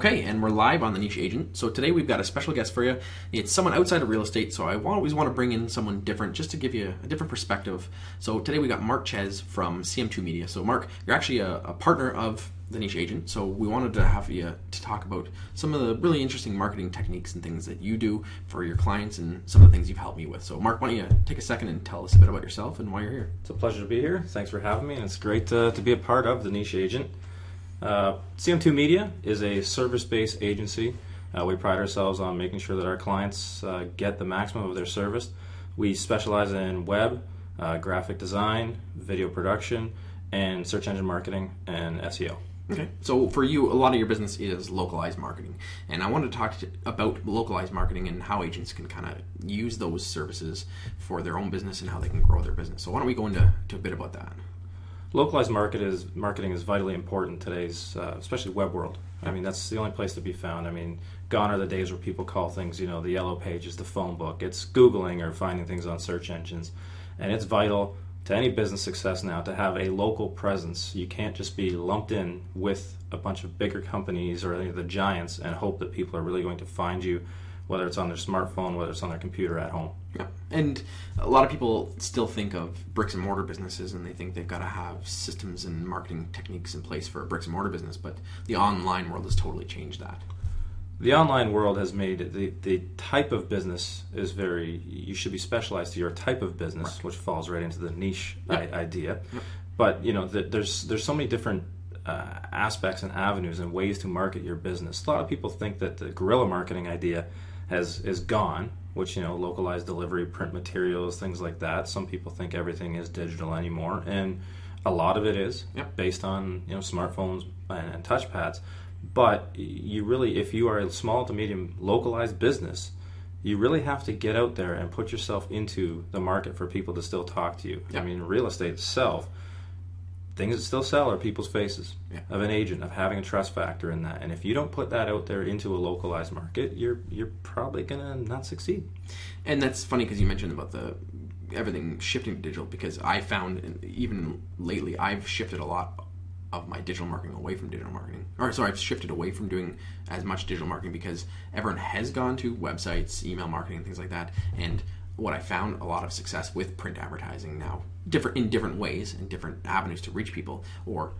Okay, and we're live on the Niche Agent. So today we've got a special guest for you. It's someone outside of real estate, so I always want to bring in someone different just to give you a different perspective. So today we got Mark Chyz from CM2 Media. So Mark, you're actually a, a partner of the Niche Agent. So we wanted to have you to talk about some of the really interesting marketing techniques and things that you do for your clients and some of the things you've helped me with. So Mark, why don't you take a second and tell us a bit about yourself and why you're here? It's a pleasure to be here. Thanks for having me, and it's great to, to be a part of the Niche Agent. Uh, CM2 Media is a service based agency. Uh, we pride ourselves on making sure that our clients uh, get the maximum of their service. We specialize in web, uh, graphic design, video production, and search engine marketing and SEO. Okay. So for you, a lot of your business is localized marketing, and I wanted to talk to, about localized marketing and how agents can kind of use those services for their own business and how they can grow their business. So why don't we go into to a bit about that? Localized market is marketing is vitally important today's, uh, especially web world. I mean, that's the only place to be found. I mean, gone are the days where people call things, you know, the yellow pages, the phone book. It's Googling or finding things on search engines. And it's vital to any business success now to have a local presence. You can't just be lumped in with a bunch of bigger companies or any of the giants and hope that people are really going to find you whether it's on their smartphone, whether it's on their computer at home. Yeah. And a lot of people still think of bricks and mortar businesses and they think they've got to have systems and marketing techniques in place for a bricks and mortar business, but the online world has totally changed that. The online world has made the, the type of business is very, you should be specialized to your type of business, right. which falls right into the niche yep. idea. Yep. But, you know, the, there's, there's so many different uh, aspects and avenues and ways to market your business. A lot of people think that the guerrilla marketing idea has is gone, which you know localized delivery, print materials, things like that. Some people think everything is digital anymore, and a lot of it is yep. based on you know smartphones and, and touchpads. But you really, if you are a small to medium localized business, you really have to get out there and put yourself into the market for people to still talk to you. Yep. I mean, real estate itself things that still sell are people's faces yeah. of an agent of having a trust factor in that. And if you don't put that out there into a localized market you're you're probably gonna not succeed. And that's funny because you mentioned about the everything shifting to digital because i found even lately i've shifted a lot of my digital marketing away from digital marketing. Or sorry i've shifted away from doing as much digital marketing because everyone has gone to websites email marketing things like that. And what I found a lot of success with print advertising now, different in different ways and different avenues to reach people, or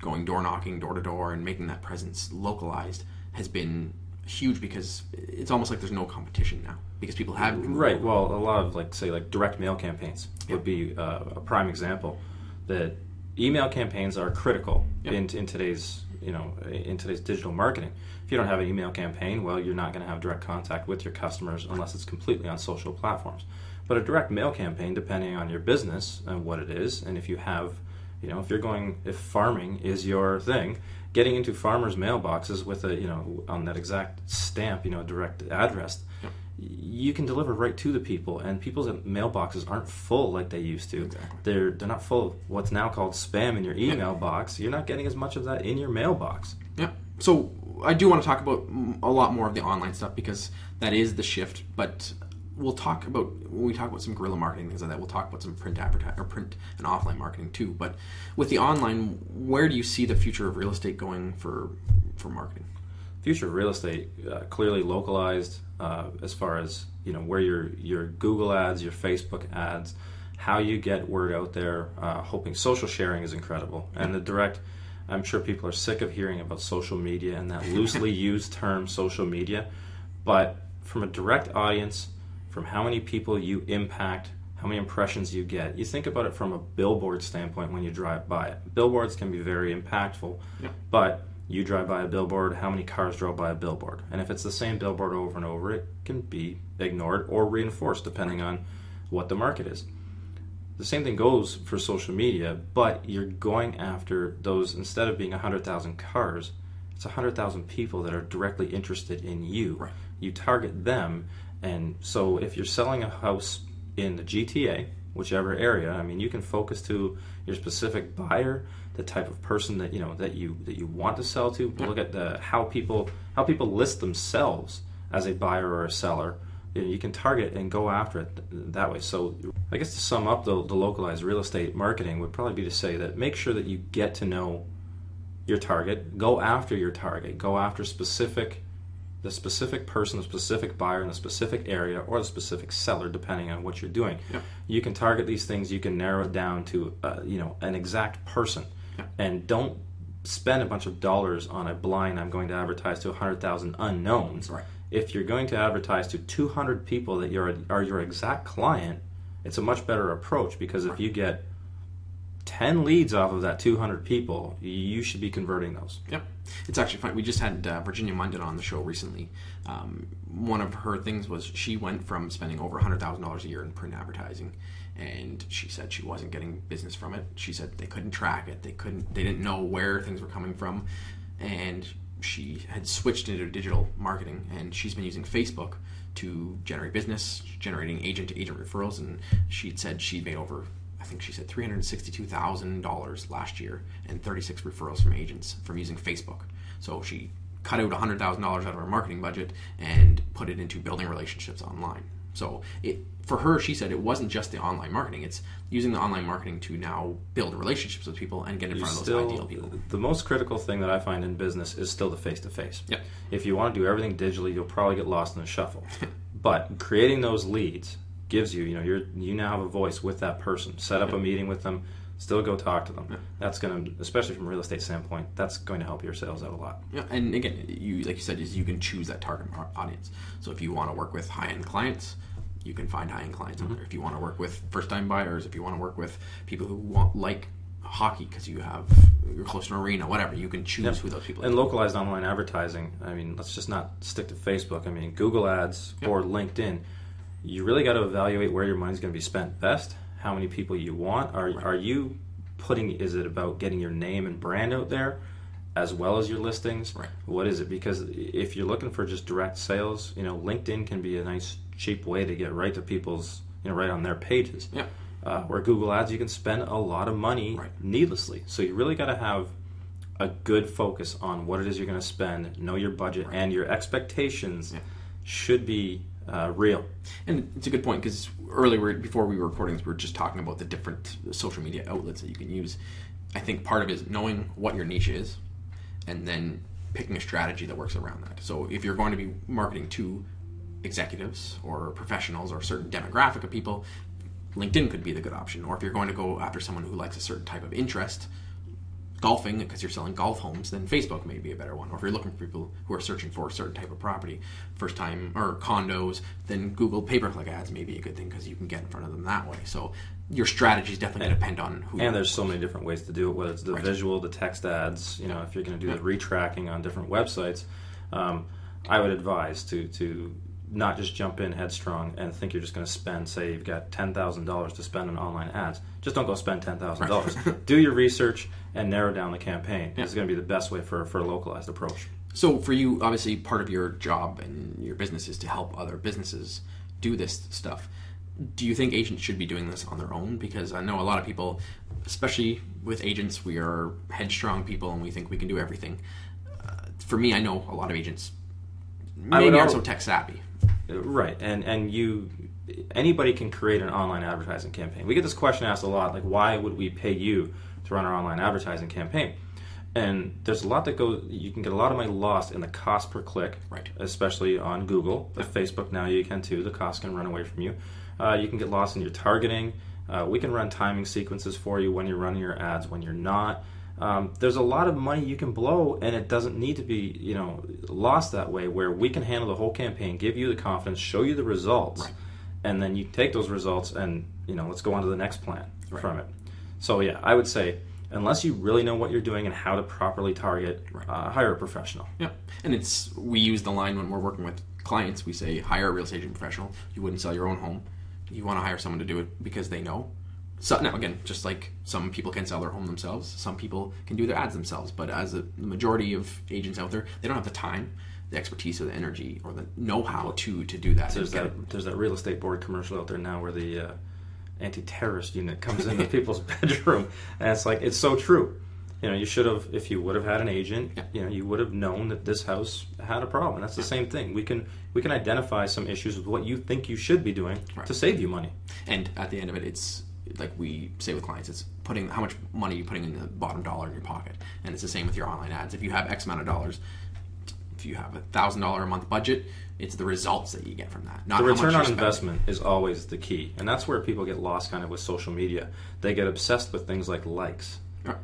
going door knocking, door to door, and making that presence localized has been huge because it's almost like there's no competition now because people have right. Well, a lot of like say like direct mail campaigns would be uh, a prime example that email campaigns are critical in, in today's you know in today's digital marketing. If you don't have an email campaign well you're not going to have direct contact with your customers unless it's completely on social platforms. But a direct mail campaign depending on your business and what it is and if you have you know if you're going if farming is your thing getting into farmers mailboxes with a you know on that exact stamp you know direct address yep you can deliver right to the people and people's mailboxes aren't full like they used to. Exactly. they're they're not full of what's now called spam in your email box. You're not getting as much of that in your mailbox. Yeah so i do want to talk about a lot more of the online stuff because that is the shift but we'll talk about when we talk about some guerrilla marketing things like that we'll talk about some print advertising or print and offline marketing too but with the online where do you see the future of real estate going for for marketing future of real estate uh, clearly localized uh, as far as you know where your your Google ads, your Facebook ads, how you get word out there. Uh, hoping social sharing is incredible, and the direct. I'm sure people are sick of hearing about social media and that loosely used term social media, but from a direct audience, from how many people you impact, how many impressions you get. You think about it from a billboard standpoint when you drive by it. Billboards can be very impactful, yeah. but you drive by a billboard, how many cars drove by a billboard. And if it's the same billboard over and over, it can be ignored or reinforced depending on what the market is. The same thing goes for social media, but you're going after those, instead of being 100,000 cars, it's 100,000 people that are directly interested in you. Right. You target them. And so if you're selling a house in the GTA, whichever area, I mean, you can focus to your specific buyer the type of person that you know that you that you want to sell to. Look at the how people how people list themselves as a buyer or a seller. You can target and go after it that way. So, I guess to sum up the, the localized real estate marketing would probably be to say that make sure that you get to know your target. Go after your target. Go after specific the specific person, the specific buyer in the specific area, or the specific seller, depending on what you're doing. Yep. You can target these things. You can narrow it down to uh, you know an exact person. And don't spend a bunch of dollars on a blind. I'm going to advertise to 100,000 unknowns. Right. If you're going to advertise to 200 people that you're are your exact client, it's a much better approach because if you get 10 leads off of that 200 people, you should be converting those. Yep. It's actually fun. We just had uh, Virginia Munden on the show recently. Um, one of her things was she went from spending over $100,000 a year in print advertising and she said she wasn't getting business from it. She said they couldn't track it. They couldn't they didn't know where things were coming from and she had switched into digital marketing and she's been using Facebook to generate business, generating agent to agent referrals and she'd said she made over I think she said $362,000 last year and 36 referrals from agents from using Facebook. So she cut out $100,000 out of her marketing budget and put it into building relationships online. So it for her, she said it wasn't just the online marketing; it's using the online marketing to now build relationships with people and get in front of those Still, ideal people. the most critical thing that I find in business is still the face to face. Yep. If you want to do everything digitally, you'll probably get lost in the shuffle. but creating those leads gives you, you know, you're you now have a voice with that person. Set up a meeting with them. Still go talk to them. That's going to, especially from a real estate standpoint, that's going to help your sales out a lot. Yeah, and again, you like you said, is you can choose that target audience. So if you want to work with high end clients, you can find high end clients Mm-hmm. on there. If you want to work with first time buyers, if you want to work with people who want like hockey because you have you're close to an arena, whatever, you can choose Yep. who those people. And are. localized online advertising, I mean, let's just not stick to Facebook. I mean, Google Ads or LinkedIn, you really got to evaluate where your money's going to be spent best, how many people you want. Are, are you putting, is it about getting your name and brand out there as well as your listings? Right. What is it? Because if you're looking for just direct sales, you know, LinkedIn can be a nice, cheap way to get right to people's, you know, right on their pages. Yeah. Uh, where Google Ads, you can spend a lot of money Right. needlessly. So you really got to have a good focus on what it is you're going to spend, know your budget, and your expectations Yeah. should be uh, real. And it's a good point because earlier, before we were recording, this, we were just talking about the different social media outlets that you can use. I think part of it is knowing what your niche is, and then picking a strategy that works around that. So if you're going to be marketing to executives or professionals or a certain demographic of people, LinkedIn could be the good option. Or if you're going to go after someone who likes a certain type of interest, golfing because you're selling golf homes, then Facebook may be a better one. Or if you're looking for people who are searching for a certain type of property, first time or condos, then Google pay per click ads may be a good thing because you can get in front of them that way. So your strategies definitely depend on who. And there's so many different ways to do it, whether it's the Right. visual, the text ads. You know, if you're going to do the retracking on different websites, um, I would advise to to not just jump in headstrong and think you're just going to spend. Say you've got ten thousand dollars to spend on online ads. Just don't go spend ten thousand dollars. do your research and narrow down the campaign. It's going to be the best way for for a localized approach. So for you, obviously, part of your job and your business is to help other businesses do this stuff. Do you think agents should be doing this on their own? Because I know a lot of people, especially with agents, we are headstrong people and we think we can do everything. Uh, for me, I know a lot of agents maybe aren't so tech savvy. Right, and and you, anybody can create an online advertising campaign. We get this question asked a lot, like why would we pay you to run our online advertising campaign? And there's a lot that goes. You can get a lot of money lost in the cost per click, Right. Especially on Google, but Facebook now you can too. The cost can run away from you. Uh, you can get lost in your targeting. Uh, we can run timing sequences for you when you're running your ads, when you're not. Um, there's a lot of money you can blow, and it doesn't need to be, you know, lost that way. Where we can handle the whole campaign, give you the confidence, show you the results, Right. and then you take those results and you know, let's go on to the next plan Right. from it. So yeah, I would say unless you really know what you're doing and how to properly target, Right. uh, hire a professional. Yeah, and it's we use the line when we're working with clients. We say hire a real estate agent professional. You wouldn't sell your own home. You want to hire someone to do it because they know. So now again, just like some people can sell their home themselves, some people can do their ads themselves. But as a, the majority of agents out there, they don't have the time, the expertise, or the energy, or the know-how to to do that. There's that there's that real estate board commercial out there now where the uh, anti-terrorist unit comes into people's bedroom, and it's like it's so true. You know, you should have if you would have had an agent. Yeah. You know, you would have known that this house had a problem. That's the same thing. We can we can identify some issues with what you think you should be doing Right. to save you money. And at the end of it, it's like we say with clients, it's putting how much money you're putting in the bottom dollar in your pocket, and it's the same with your online ads. If you have X amount of dollars, if you have a thousand dollar a month budget, it's the results that you get from that. Not the how much return on investment is always the key, and that's where people get lost kind of with social media. They get obsessed with things like likes.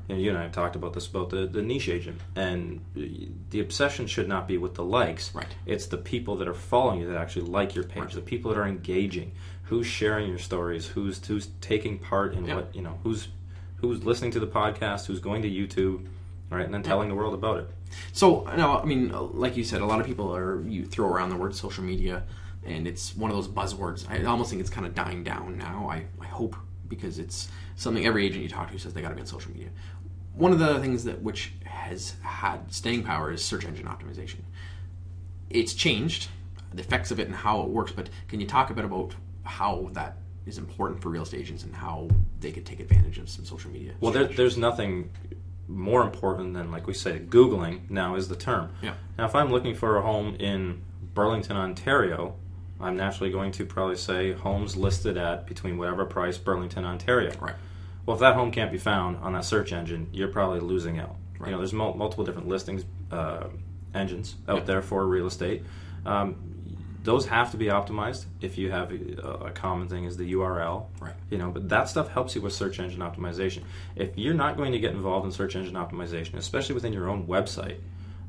And you and I have talked about this about the, the niche agent, and the obsession should not be with the likes. Right. It's the people that are following you that actually like your page, Right. the people that are engaging, who's sharing your stories, who's who's taking part in Yeah. what you know, who's who's listening to the podcast, who's going to YouTube, right, and then telling the world about it. So no, I mean, like you said, a lot of people are you throw around the word social media, and it's one of those buzzwords. I almost think it's kind of dying down now. I, I hope because it's something every agent you talk to says they got to be on social media. One of the things that which has had staying power is search engine optimization. It's changed the effects of it and how it works, but can you talk a bit about how that is important for real estate agents and how they could take advantage of some social media? Well, there, there's nothing more important than, like we say, Googling now is the term. Yeah. Now, if I'm looking for a home in Burlington, Ontario, I'm naturally going to probably say homes listed at between whatever price Burlington, Ontario. right. Well, if that home can't be found on that search engine, you're probably losing out. Right. You know, there's mul- multiple different listings uh, engines out Yeah. there for real estate. Um, those have to be optimized. If you have a, a common thing is the URL, Right. You know, but that stuff helps you with search engine optimization. If you're not going to get involved in search engine optimization, especially within your own website,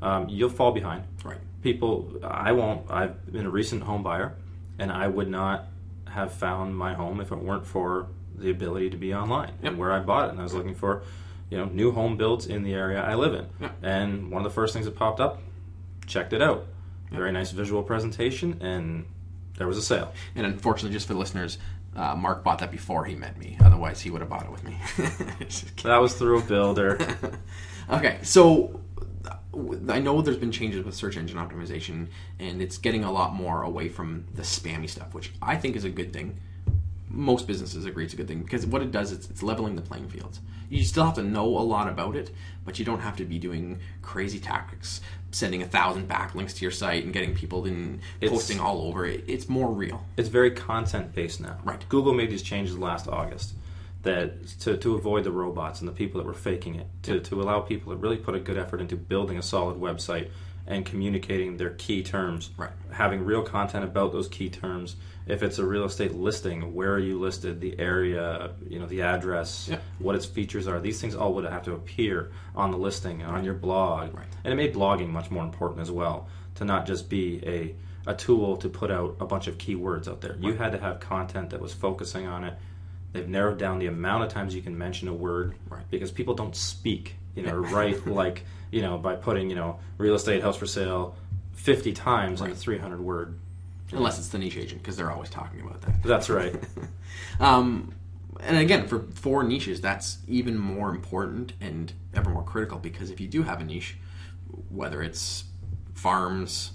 um, you'll fall behind Right. people i won't i've been a recent home buyer and i would not have found my home if it weren't for the ability to be online Yep. and where i bought it and i was looking for you know new home builds in the area i live in Yep. and one of the first things that popped up checked it out very nice visual presentation and there was a sale And unfortunately, just for the listeners, uh, Mark bought that before he met me. Otherwise, he would have bought it with me. That was through a builder okay, so uh, I know there's been changes with search engine optimization, and it's getting a lot more away from the spammy stuff, which I think is a good thing. Most businesses agree it's a good thing because what it does is it's leveling the playing fields. You still have to know a lot about it, but you don't have to be doing crazy tactics, sending a thousand backlinks to your site and getting people in It's- posting all over it. It's more real. it's very content based now. Right. Google made these changes last August that to, to avoid the robots and the people that were faking it, to, to allow people to really put a good effort into building a solid website and communicating their key terms. Right. Having real content about those key terms. If it's a real estate listing, where are you listed, the area, you know, the address, Yeah. what its features are. These things all would have to appear on the listing and on your blog. Right. And it made blogging much more important as well to not just be a, a tool to put out a bunch of keywords out there. You had to have content that was focusing on it. They've narrowed down the amount of times you can mention a word Right. because people don't speak, you know, write like, you know, by putting, you know, real estate house for sale 50 times in a 300 word. Unless it's the niche agent, because they're always talking about that. That's right. Um, and again, for for niches, that's even more important and ever more critical because if you do have a niche, whether it's farms,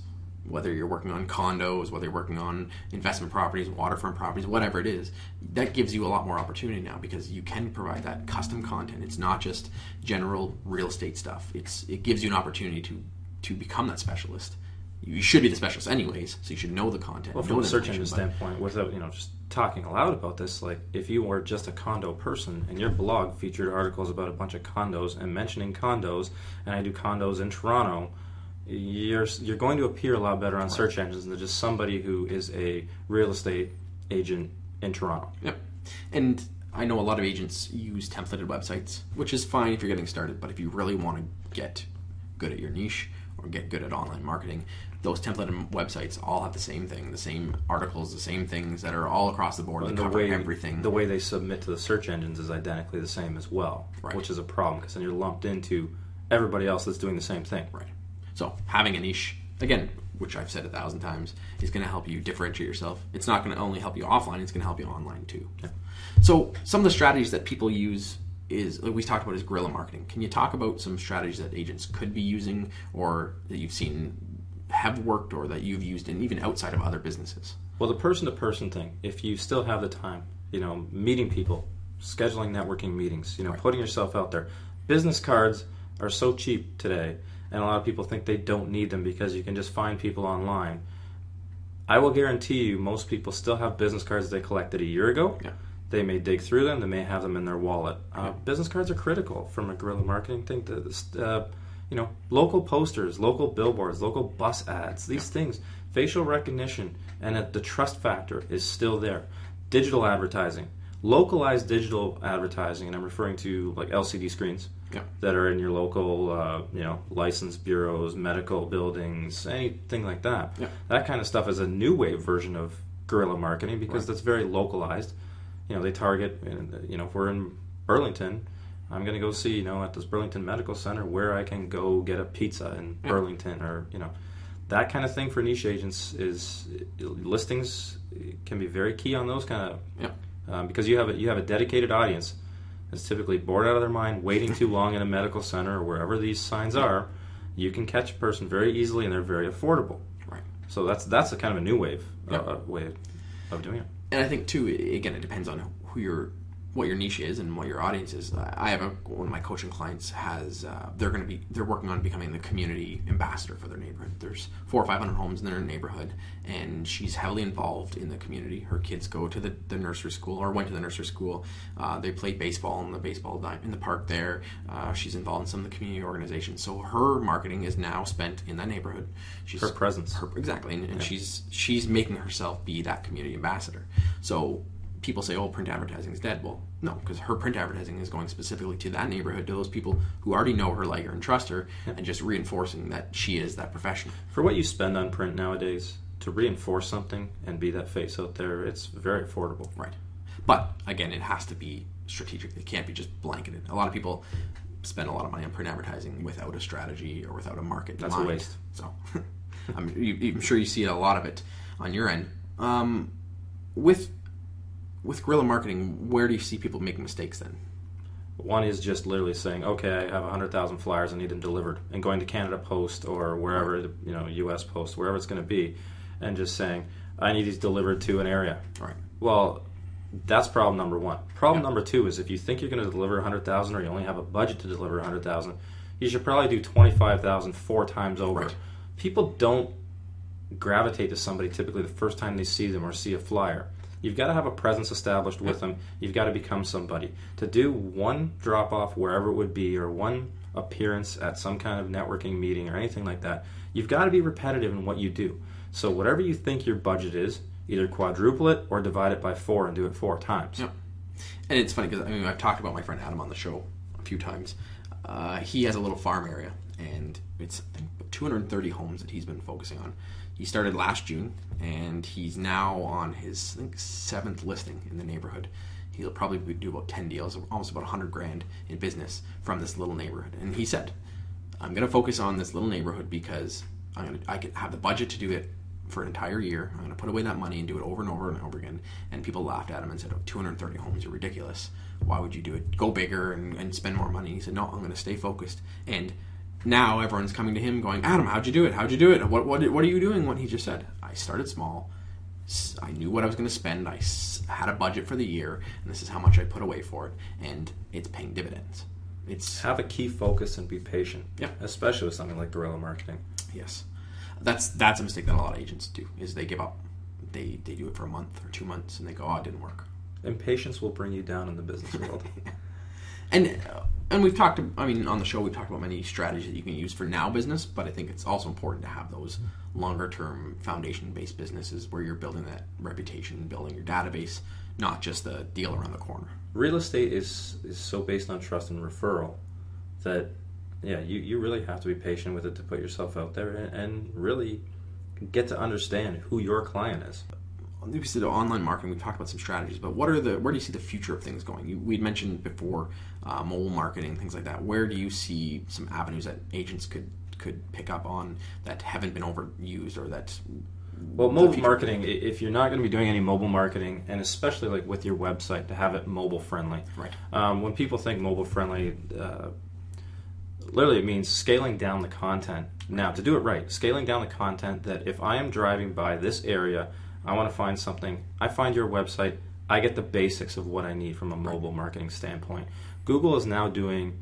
whether you're working on condos, whether you're working on investment properties, waterfront properties, whatever it is, that gives you a lot more opportunity now because you can provide that custom content. It's not just general real estate stuff. It's it gives you an opportunity to to become that specialist. You should be the specialist anyways, so you should know the content. Well, from a search engine standpoint, without you know just talking aloud about this, like if you were just a condo person and your blog featured articles about a bunch of condos and mentioning condos, and I do condos in Toronto, you're you're going to appear a lot better on search engines than just somebody who is a real estate agent in Toronto. Yep. And I know a lot of agents use templated websites, which is fine if you're getting started, but if you really want to get good at your niche or get good at online marketing, those templated websites all have the same thing, the same articles, the same things that are all across the board. And the cover way everything. the way they submit to the search engines is identically the same as well, Right. which is a problem because then you're lumped into everybody else that's doing the same thing. Right. So having a niche, again, which I've said a thousand times, is going to help you differentiate yourself. It's not going to only help you offline; it's going to help you online too. So some of the strategies that people use is like we talked about is guerrilla marketing. Can you talk about some strategies that agents could be using, or that you've seen have worked, or that you've used, and even outside of other businesses? Well, the person to person thing, if you still have the time, you know, meeting people, scheduling networking meetings, you know, putting yourself out there. Business cards are so cheap today, and a lot of people think they don't need them because you can just find people online. I will guarantee you, most people still have business cards they collected a year ago. Yeah. They may dig through them. They may have them in their wallet. Uh, business cards are critical from a guerrilla marketing thing. To uh, you know, local posters, local billboards, local bus ads. These things, facial recognition, and uh, the trust factor is still there. Digital advertising, localized digital advertising, and I'm referring to like LCD screens Yeah. that are in your local, uh, you know, license bureaus, medical buildings, anything like that. Yeah. That kind of stuff is a new wave version of guerrilla marketing because Right. that's very localized. You know, they target. You know, if we're in Burlington, I'm going to go see, you know, at this Burlington Medical Center where I can go get a pizza in Yeah. Burlington, or you know, that kind of thing for niche agents is listings can be very key on those kind of Yeah. um, because you have a, you have a dedicated audience that's typically bored out of their mind, waiting too long in a medical center or wherever these signs are. You can catch a person very easily, and they're very affordable. Right. So that's that's a kind of a new wave uh, Yeah. uh, way of doing it. And I think too, again, it depends on who your what your niche is and what your audience is. I have a, one of my coaching clients has uh, they're going to be they're working on becoming the community ambassador for their neighborhood. There's four or five hundred homes in their neighborhood, and she's heavily involved in the community. Her kids go to the, the nursery school or went to the nursery school. Uh, they played baseball in the baseball in the park there. Uh, she's involved in some of the community organizations. So her marketing is now spent in that neighborhood. She's Her presence. her, exactly, and, and she's she's making herself be that community ambassador. So people say, "Oh, print advertising is dead." Well, no, because her print advertising is going specifically to that neighborhood, to those people who already know her, like her, and trust her, and just reinforcing that she is that professional. For what you spend on print nowadays, to reinforce something and be that face out there, it's very affordable. Right. But again, it has to be strategic. It can't be just blanketed. A lot of people spend a lot of money on print advertising without a strategy or without a market. That's a waste. So, I'm, I'm sure you see a lot of it on your end. Um, with with guerrilla marketing, where do you see people making mistakes then? One is just literally saying, "Okay, I have hundred thousand flyers. I need them delivered," and going to Canada Post or wherever the you know U.S. Post, wherever it's going to be, and just saying, "I need these delivered to an area." Right. Well, that's problem number one. Problem Yeah. number two is if you think you're going to deliver 100,000 or you only have a budget to deliver 100,000, you should probably do 25,000 four times over. Right. People don't gravitate to somebody typically the first time they see them or see a flyer. You've got to have a presence established with them. You've got to become somebody. To do one drop off wherever it would be or one appearance at some kind of networking meeting or anything like that, you've got to be repetitive in what you do. So whatever you think your budget is, either quadruple it or divide it by four and do it four times. Yeah. And it's funny because I mean I've talked about my friend Adam on the show a few times. Uh, he has a little farm area, and it's I think 230 homes that he's been focusing on. He started last June, and he's now on his I think seventh listing in the neighborhood. He'll probably do about 10 deals, almost about 100 grand in business from this little neighborhood. And he said, "I'm going to focus on this little neighborhood because I'm going to I can have the budget to do it for an entire year. I'm going to put away that money and do it over and over and over again. And people laughed at him and said, oh, 230 homes are ridiculous. Why would you do it? Go bigger and, and spend more money. He said, no, I'm going to stay focused. And now everyone's coming to him going, Adam, how'd you do it? How'd you do it? What, what, what are you doing? What he just said. I started small. I knew what I was going to spend. I had a budget for the year, and this is how much I put away for it. And it's paying dividends. It's Have a key focus and be patient. Yeah. Especially with something like guerrilla marketing. Yes, that's that's a mistake that a lot of agents do. Is they give up. They they do it for a month or two months and they go, oh, it didn't work. Impatience will bring you down in the business world. And uh, and we've talked. I mean, on the show we've talked about many strategies that you can use for now business, but I think it's also important to have those longer term foundation based businesses where you're building that reputation, building your database, not just the deal around the corner. Real estate is is so based on trust and referral that yeah, you, you really have to be patient with it to put yourself out there and, and really get to understand who your client is. we said online marketing. We talked about some strategies, but what are the where do you see the future of things going? You, we'd mentioned before uh, mobile marketing, things like that. Where do you see some avenues that agents could could pick up on that haven't been overused or that? Well, mobile future- marketing, if you're not going to be doing any mobile marketing, and especially like with your website, to have it mobile friendly. Right. Um, when people think mobile friendly, uh, literally it means scaling down the content. Now, to do it right, scaling down the content that if I am driving by this area, I want to find something, I find your website, I get the basics of what I need from a mobile marketing standpoint. Google is now doing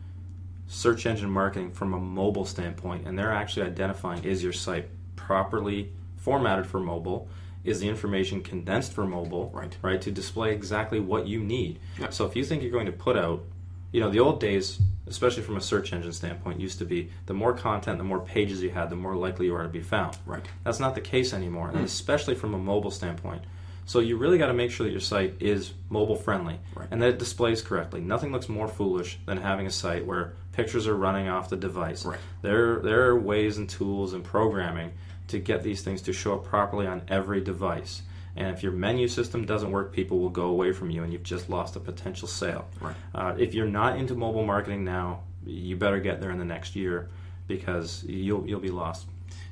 search engine marketing from a mobile standpoint, and they're actually identifying is your site properly formatted for mobile? is the information condensed for mobile, Right. right, to display exactly what you need. Yeah. So if you think you're going to put out, you know, the old days, especially from a search engine standpoint, used to be the more content, the more pages you had, the more likely you are to be found. Right. That's not the case anymore, Hmm. and especially from a mobile standpoint. So you really got to make sure that your site is mobile friendly Right. and that it displays correctly. Nothing looks more foolish than having a site where pictures are running off the device. Right. There, there are ways and tools and programming to get these things to show up properly on every device. And if your menu system doesn't work, people will go away from you, and you've just lost a potential sale. Right. Uh, if you're not into mobile marketing now, you better get there in the next year because you'll you'll be lost.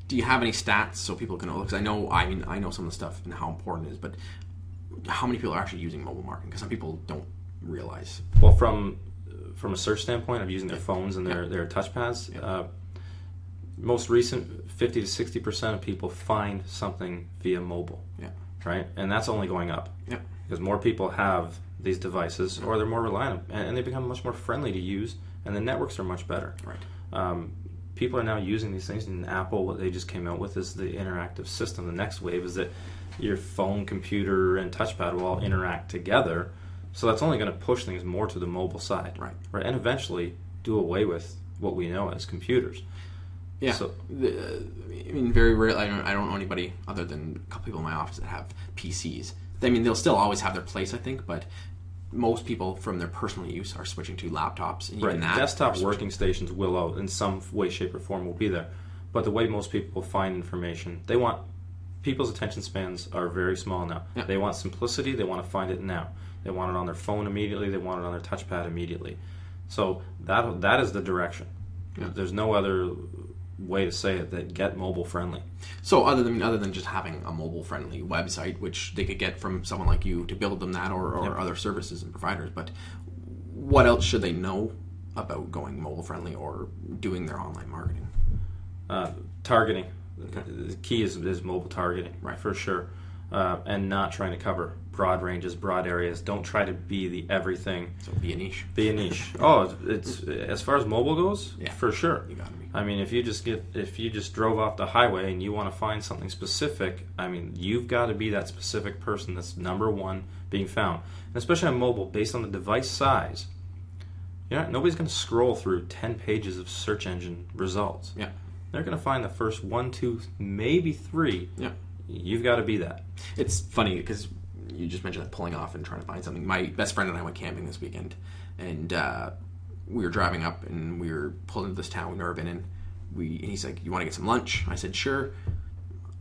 Do you have any stats so people can know? Because I know, I mean, I know some of the stuff and how important it is, but how many people are actually using mobile marketing? Because some people don't realize. Well, from from a search standpoint of using their phones and their their touchpads, Yeah. uh, most recent fifty to sixty percent of people find something via mobile, Yeah. right? And that's only going up Yeah. because more people have these devices, or they're more reliant, and, and they become much more friendly to use, and the networks are much better. Right. Um, people are now using these things, and Apple, what they just came out with is the interactive system. The next wave is that your phone, computer, and touchpad will all interact together. So that's only going to push things more to the mobile side, Right. Right, and eventually do away with what we know as computers. Yeah. So- the, I mean, very rarely. I don't, I don't know anybody other than a couple people in my office that have PCs. I mean, they'll still always have their place, I think, but most people from their personal use are switching to laptops. And Right, that, desktop working stations will, out in some way, shape, or form, will be there. But the way most people find information, they want people's attention spans are very small now. Yeah. They want simplicity. They want to find it now. They want it on their phone immediately. They want it on their touchpad immediately. So that that is the direction. Yeah. There's no other way to say it that get mobile friendly. So other than other than just having a mobile friendly website, which they could get from someone like you to build them that, or, or Yep. other services and providers, but what else should they know about going mobile friendly or doing their online marketing? Uh, targeting. Okay. The key is, is mobile targeting, Right. for sure. Uh, and not trying to cover broad ranges, broad areas. Don't try to be the everything. So be a niche. Be a niche. oh, it's as far as mobile goes, Yeah. for sure. You gotta be. I mean, if you just get if you just drove off the highway and you want to find something specific, I mean, you've got to be that specific person that's number one being found, and especially on mobile, based on the device size. You know, nobody's going to scroll through ten pages of search engine results. Yeah. They're going to find the first one, two, maybe three. Yeah. You've got to be that. It's funny because you just mentioned that pulling off and trying to find something. My best friend and I went camping this weekend, and uh, we were driving up and we were pulling into this town we've never been in. We and he's like, "You want to get some lunch?" I said, "Sure."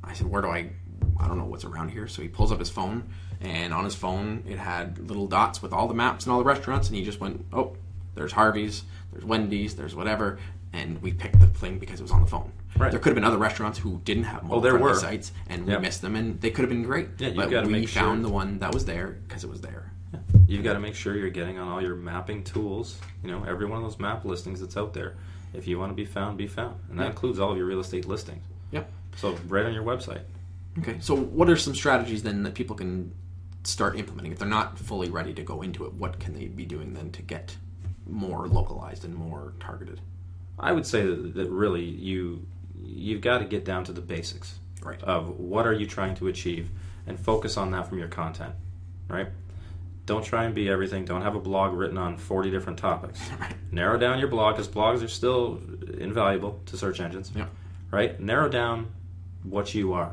I said, "Where do I? I don't know what's around here." So he pulls up his phone, and on his phone it had little dots with all the maps and all the restaurants, and he just went, "Oh, there's Harvey's, there's Wendy's, there's whatever," and we picked the thing because it was on the phone. Right. There could have been other restaurants who didn't have oh, mobile there friendly were. sites, and we missed them, and they could have been great. Yeah, you've but gotta we make sure- found the one that was there because it was there. Yeah. You've got to make sure you're getting on all your mapping tools. You know, every one of those map listings that's out there. If you want to be found, be found, and that Yeah. includes all of your real estate listings. Yep. So right on your website. Okay. So, what are some strategies then that people can start implementing if they're not fully ready to go into it? What can they be doing then to get more localized and more targeted? I would say that, that really you you've got to get down to the basics Right. of what are you trying to achieve, and focus on that from your content. Right. Don't try and be everything. Don't have a blog written on 40 different topics. Right. Narrow down your blog because blogs are still invaluable to search engines. Yeah. right? Narrow down what you are,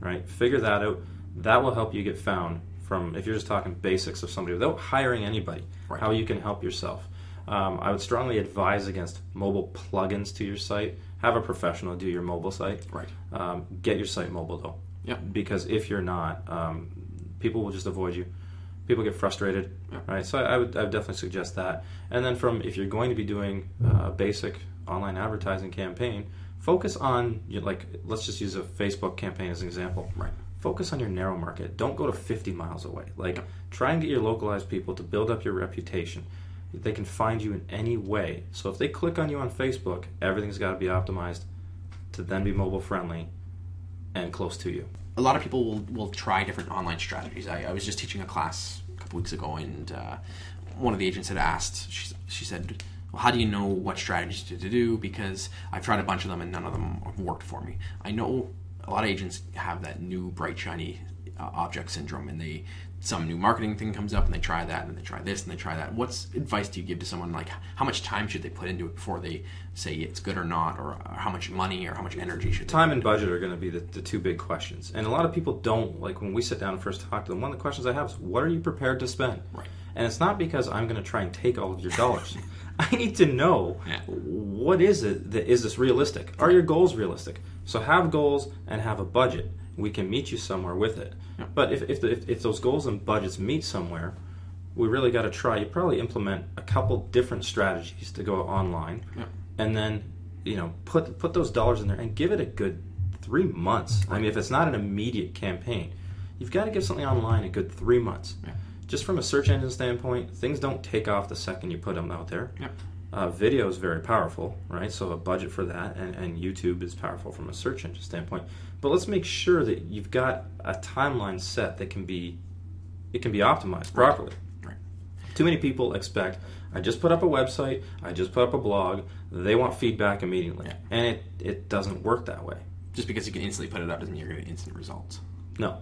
right? Figure that out. That will help you get found from, if you're just talking basics of somebody without hiring anybody, Right. how you can help yourself. Um, I would strongly advise against mobile plugins to your site. Have a professional do your mobile site. Right. Um, get your site mobile though. Yeah. Because if you're not, um, people will just avoid you. People get frustrated, Yeah. right? So I, I would, I would definitely suggest that. And then from if you're going to be doing uh, a basic online advertising campaign, focus on like let's just use a Facebook campaign as an example. Right. Focus on your narrow market. Don't go to 50 miles away. Like try and get your localized people to build up your reputation. They can find you in any way. So if they click on you on Facebook, everything's got to be optimized to then be mobile friendly and close to you. a lot of people will, will try different online strategies. I, I was just teaching a class a couple weeks ago, and uh, one of the agents had asked, she, she said, well, how do you know what strategies to, to do? Because I've tried a bunch of them and none of them have worked for me. I know a lot of agents have that new bright shiny uh, object syndrome, and they some new marketing thing comes up and they try that and they try this and they try that. What's advice do you give to someone like how much time should they put into it before they say it's good or not, or, or how much money or how much energy should time and budget are going to be the, the two big questions. And a lot of people don't like when we sit down and first talk to them. One of the questions I have is, "What are you prepared to spend?" Right. And it's not because I'm going to try and take all of your dollars. I need to know Yeah. what is it that is this realistic? Are your goals realistic? So have goals and have a budget. We can meet you somewhere with it. Yeah. But if if, the, if if those goals and budgets meet somewhere, we really got to try. You probably implement a couple different strategies to go online, Yeah. and then you know put put those dollars in there and give it a good three months. I mean, if it's not an immediate campaign, you've got to give something online a good three months. Yeah. Just from a search engine standpoint, things don't take off the second you put them out there. Uh, video is very powerful, right? So a budget for that, and, and YouTube is powerful from a search engine standpoint. But let's make sure that you've got a timeline set that can be it can be optimized properly. Right. Too many people expect I just put up a website, I just put up a blog. They want feedback immediately, Yeah. and it it doesn't work that way. Just because you can instantly put it up doesn't mean you're going to get instant results. No,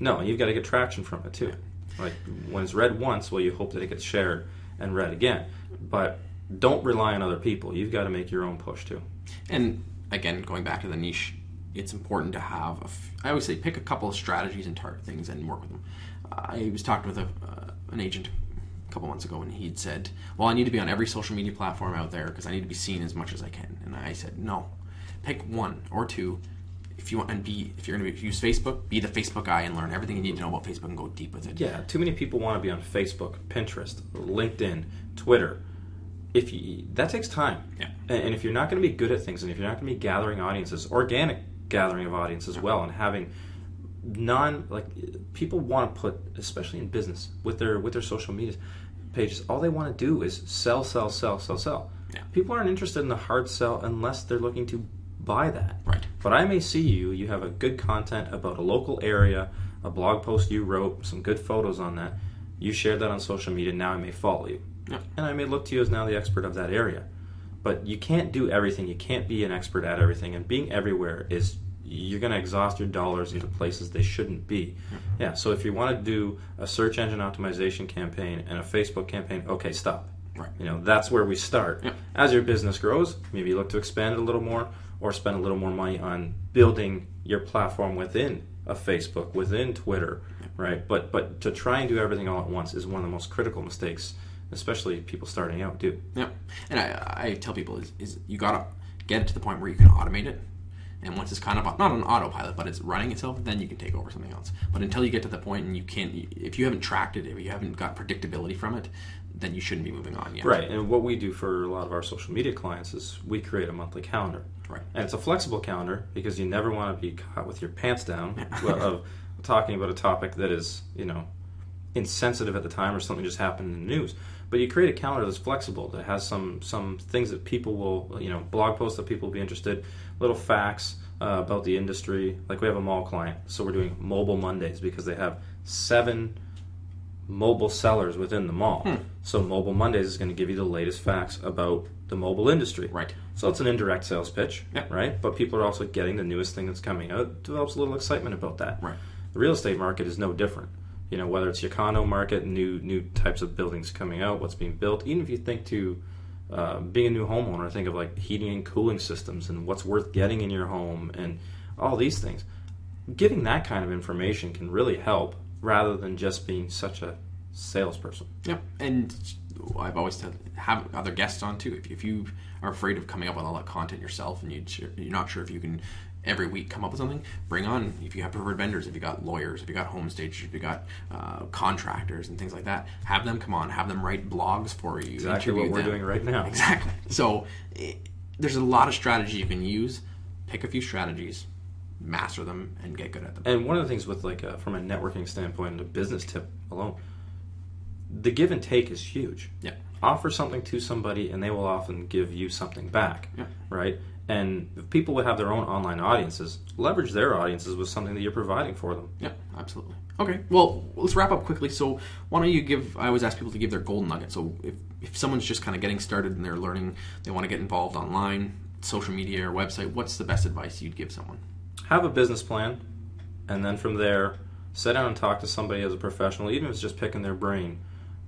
no, you've got to get traction from it too. Like when it's read once, well, you hope that it gets shared and read again. But don't rely on other people. You've got to make your own push too. And again, going back to the niche, it's important to have. A f- I always say pick a couple of strategies and target things and work with them. I was talking with a, uh, an agent a couple months ago, and he'd said, "Well, I need to be on every social media platform out there because I need to be seen as much as I can." And I said, "No, pick one or two. If you want, and be if you're going to use Facebook, be the Facebook guy and learn everything you need to know about Facebook and go deep with it. Yeah, too many people want to be on Facebook, Pinterest, LinkedIn, Twitter. If you, that takes time, Yeah. and, if you're not going to be good at things, and if you're not going to be gathering audiences, organic gathering of audience as well, and having non like people want to put, especially in business with their with their social media pages, all they want to do is sell, sell, sell, sell, sell. Yeah. People aren't interested in the hard sell unless they're looking to buy that. Right. But I may see you, you have a good content about a local area, a blog post you wrote, some good photos on that. You shared that on social media, now I may follow you. And I may look to you as now the expert of that area. But you can't do everything. You can't be an expert at everything. And being everywhere is you're going to exhaust your dollars into places they shouldn't be. Yeah. So if you want to do a search engine optimization campaign and a Facebook campaign, okay, stop. Right. You know, that's where we start. Yeah. As your business grows, maybe you look to expand it a little more or spend a little more money on building your platform within a Facebook, within Twitter, right? But but to try and do everything all at once is one of the most critical mistakes, especially people starting out do. Yeah, and I, I tell people is, is you gotta get it to the point where you can automate it, and once it's kind of not on autopilot, but it's running itself, then you can take over something else. But until you get to the point and you can't, if you haven't tracked it, if you haven't got predictability from it, then you shouldn't be moving on yet. Right. And what we do for a lot of our social media clients is we create a monthly calendar. Right. And it's a flexible calendar because you never want to be caught with your pants down of talking about a topic that is, you know, insensitive at the time or something just happened in the news. But you create a calendar that's flexible that has some some things that people will, you know, blog posts that people will be interested, little facts uh, about the industry. Like we have a mall client, so we're doing mobile Mondays because they have seven mobile sellers within the mall. Hmm. So Mobile Mondays is going to give you the latest facts about the mobile industry. Right. So it's an indirect sales pitch, Yeah. right? But people are also getting the newest thing that's coming out. It develops a little excitement about that. Right. The real estate market is no different. You know, whether it's condo market, new new types of buildings coming out, what's being built. Even if you think to uh, being a new homeowner, think of like heating and cooling systems and what's worth getting in your home and all these things. Getting that kind of information can really help rather than just being such a salesperson. Yeah, and I've always said have other guests on too. If, if you are afraid of coming up with all that content yourself and you, you're not sure if you can every week come up with something, bring on if you have preferred vendors, if you got lawyers, if you got home stagers, if you got uh, contractors and things like that. Have them come on, have them write blogs for you. Exactly what we're them. doing right now. Exactly. So it, there's a lot of strategy you can use. Pick a few strategies, master them, and get good at them. And one of the things with like a, from a networking standpoint and a business tip alone, the give and take is huge. Yeah. Offer something to somebody, and they will often give you something back. Yeah. Right. And people would have their own online audiences, leverage their audiences with something that you're providing for them. Yeah, absolutely. Okay, well, let's wrap up quickly. So, why don't you give? I always ask people to give their golden nugget. So, if, if someone's just kind of getting started and they're learning, they want to get involved online, social media or website, what's the best advice you'd give someone? have a business plan, and then from there, sit down and talk to somebody as a professional, even if it's just picking their brain.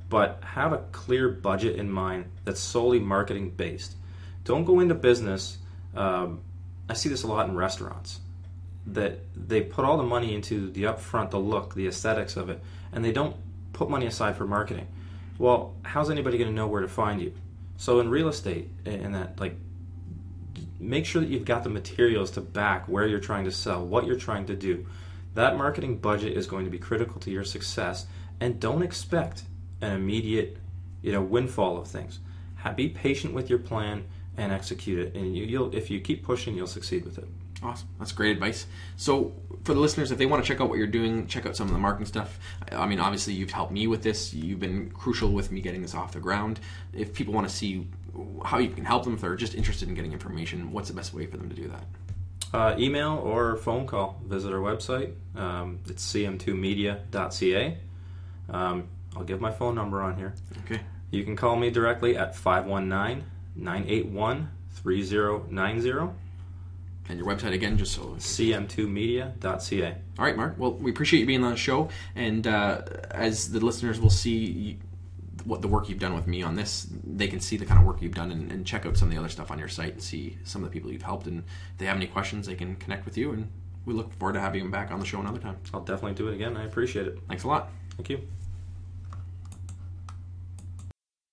But have a clear budget in mind that's solely marketing based. Don't go into business. Um, I see this a lot in restaurants that they put all the money into the upfront, the look, the aesthetics of it, and they don't put money aside for marketing. Well, how's anybody going to know where to find you? So in real estate, and that like, make sure that you've got the materials to back where you're trying to sell, what you're trying to do. That marketing budget is going to be critical to your success, and don't expect an immediate, you know, windfall of things. Be patient with your plan and execute it, and you, will if you keep pushing, you'll succeed with it. Awesome. That's great advice. So, for the listeners, if they want to check out what you're doing, check out some of the marketing stuff. I mean, obviously, you've helped me with this. You've been crucial with me getting this off the ground. If people want to see how you can help them, if they're just interested in getting information, what's the best way for them to do that? Uh, email or phone call. Visit our website. Um, it's cm2media.ca. Um, I'll give my phone number on here. Okay. You can call me directly at 519 981 3090 and your website again, just so cm2media.ca. All right, Mark. Well, we appreciate you being on the show, and uh, as the listeners will see what the work you've done with me on this, they can see the kind of work you've done and, and, check out some of the other stuff on your site and see some of the people you've helped. And if they have any questions, they can connect with you. And we look forward to having you back on the show another time. I'll definitely do it again. I appreciate it. Thanks a lot. Thank you.